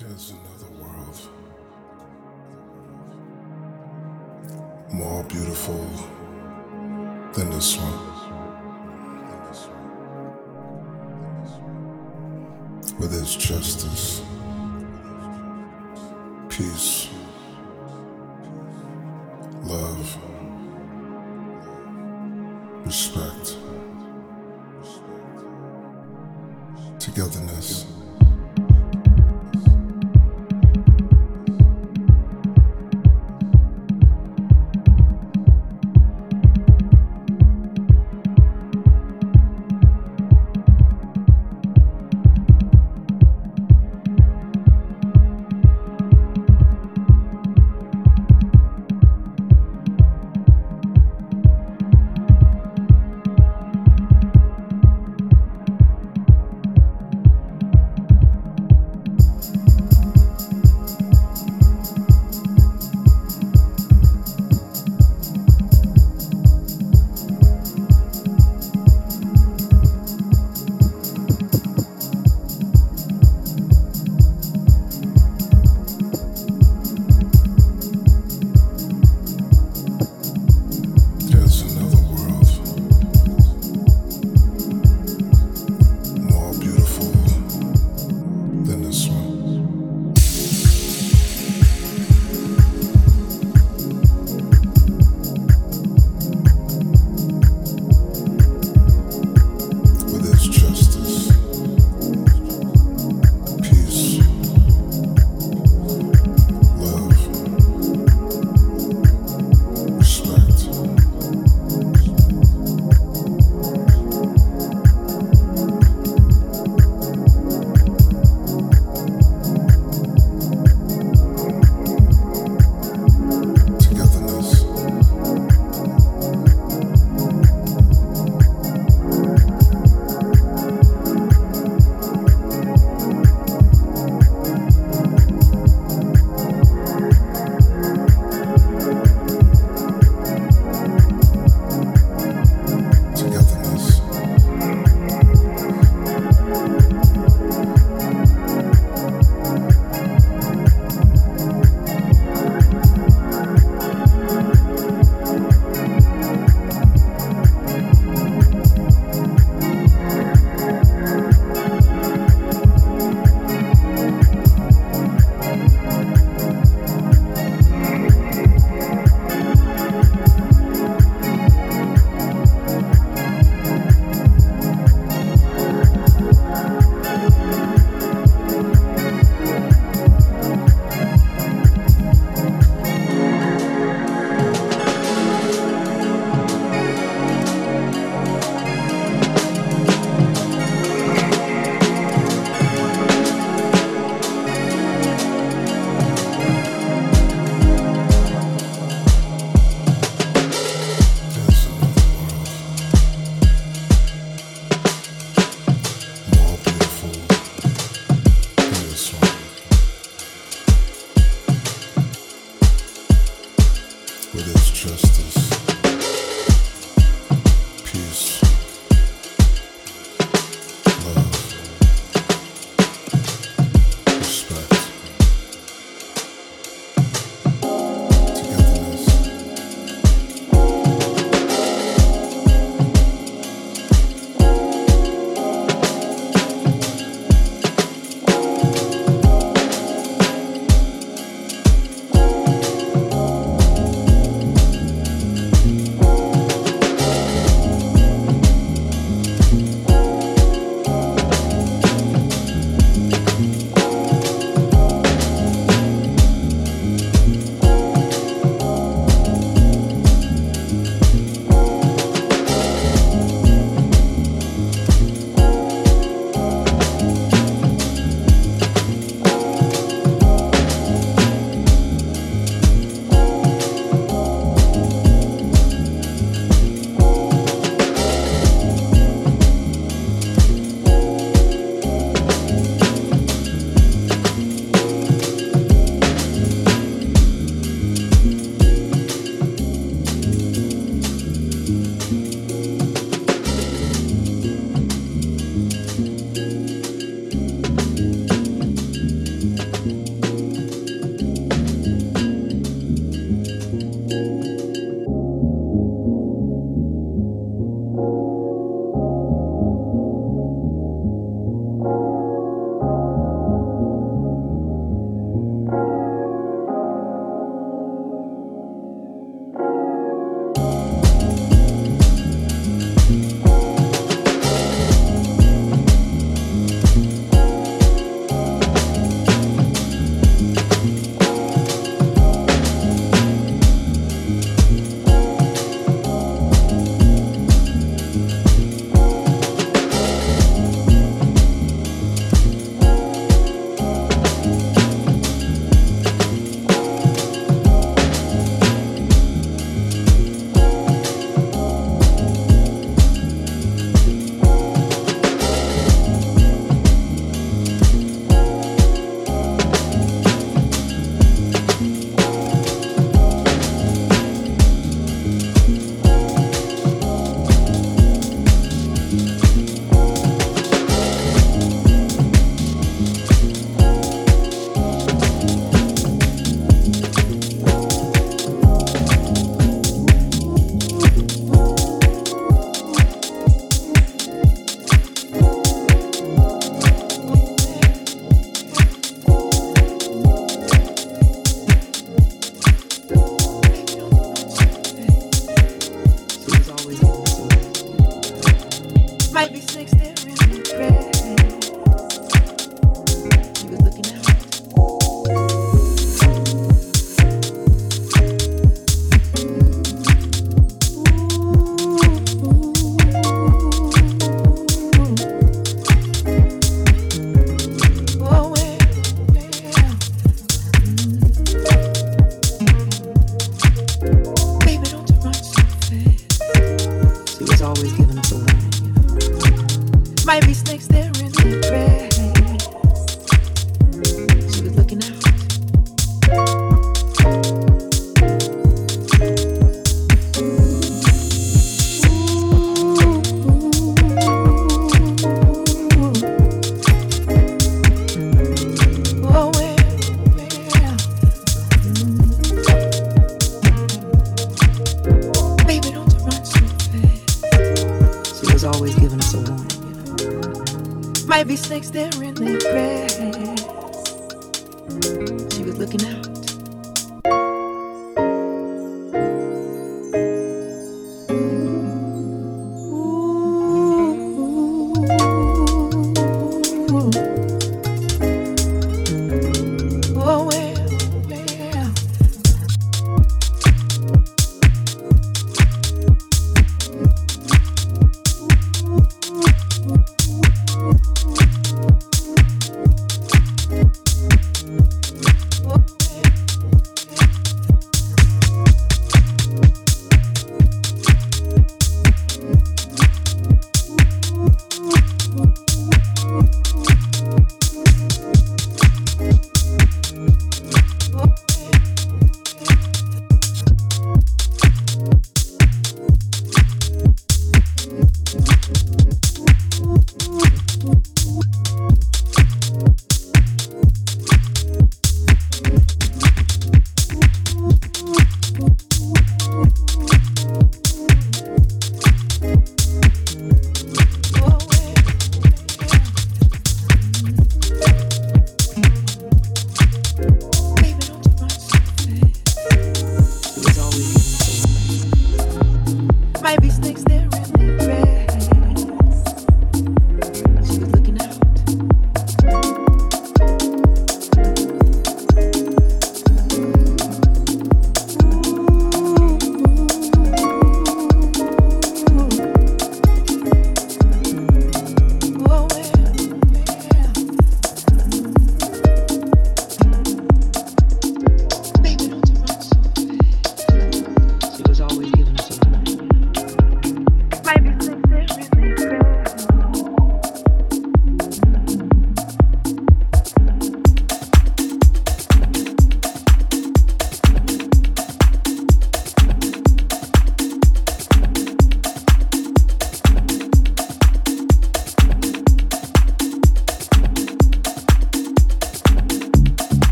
There's another world. More beautiful than this one. Where there's justice, peace,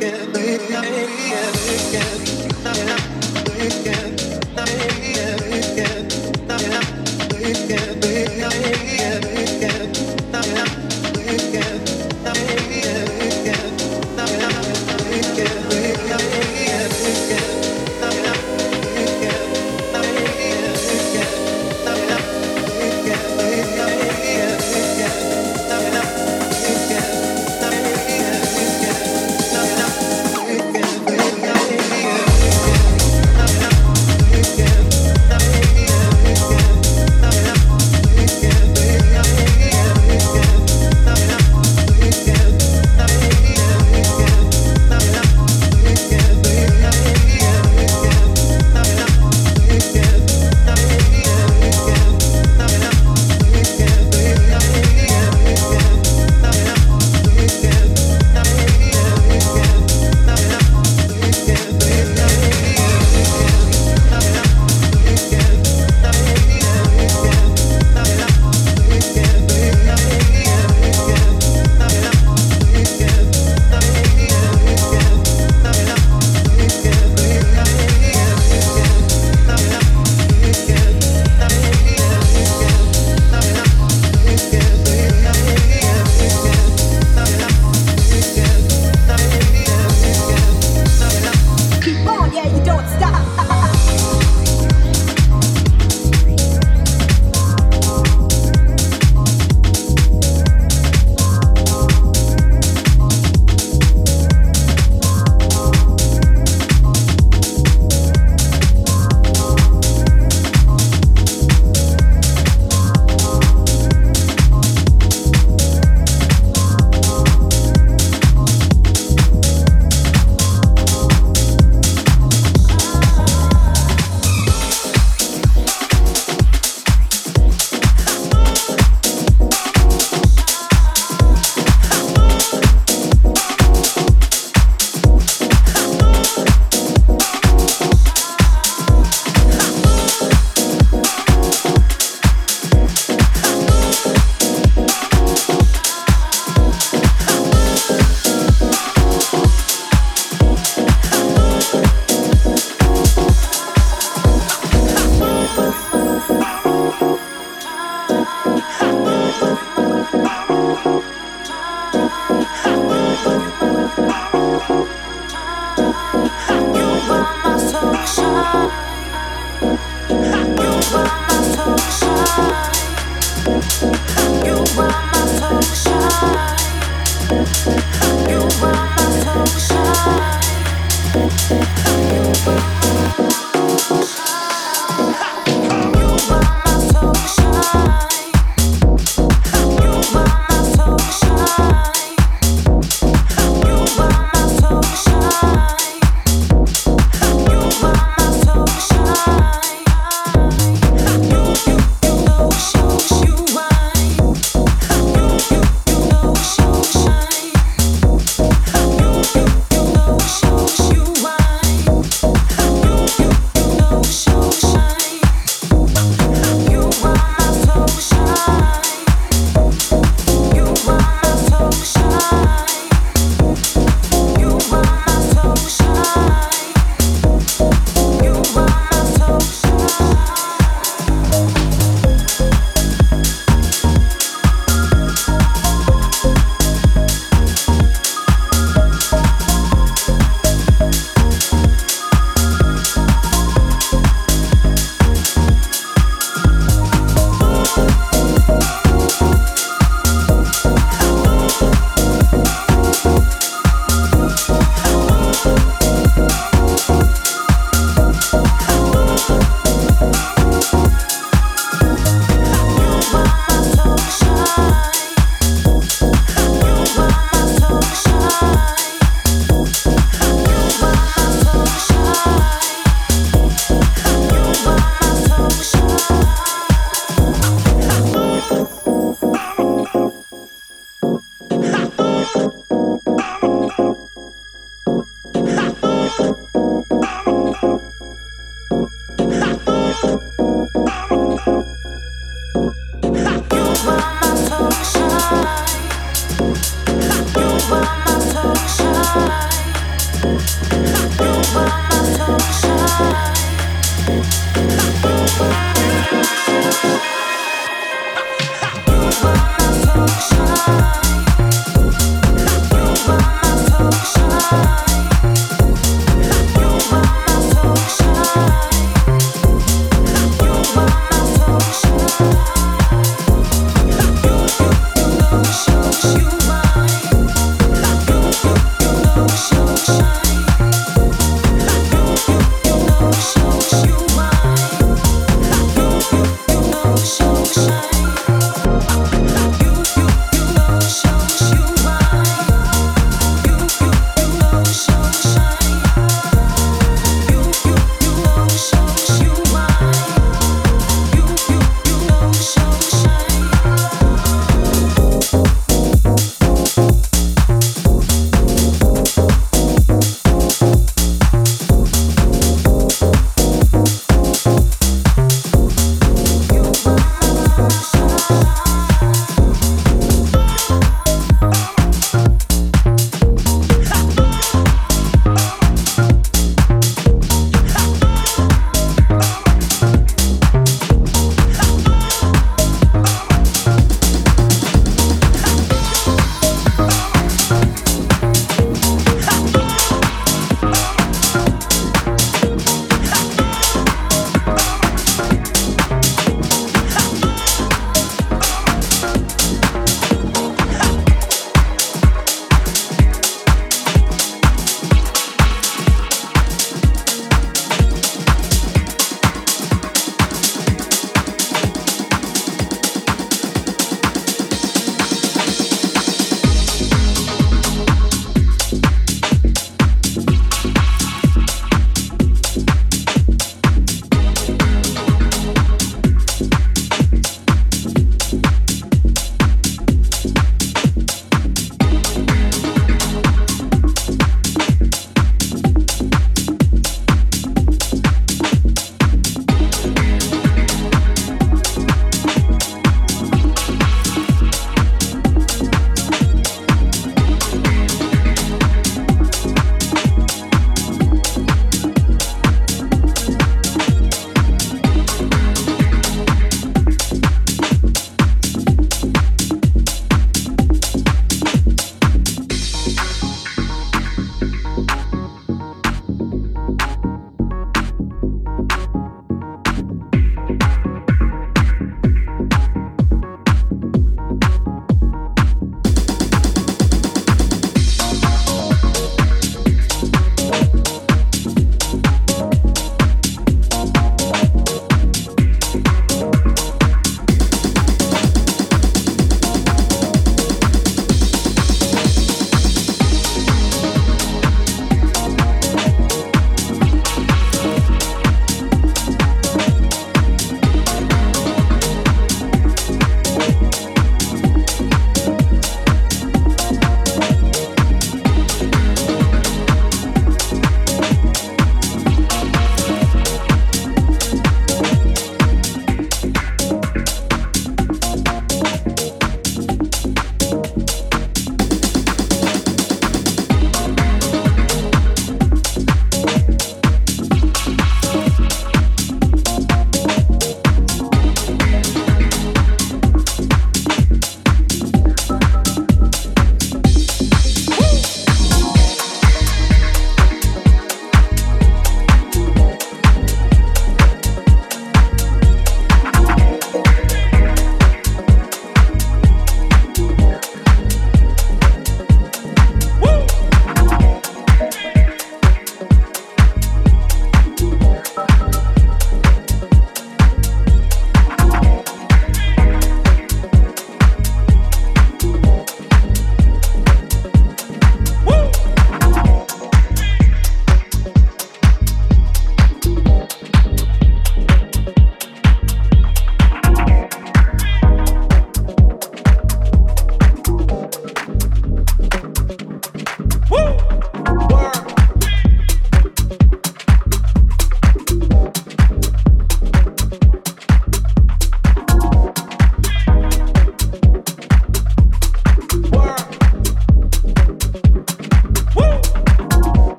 Yeah.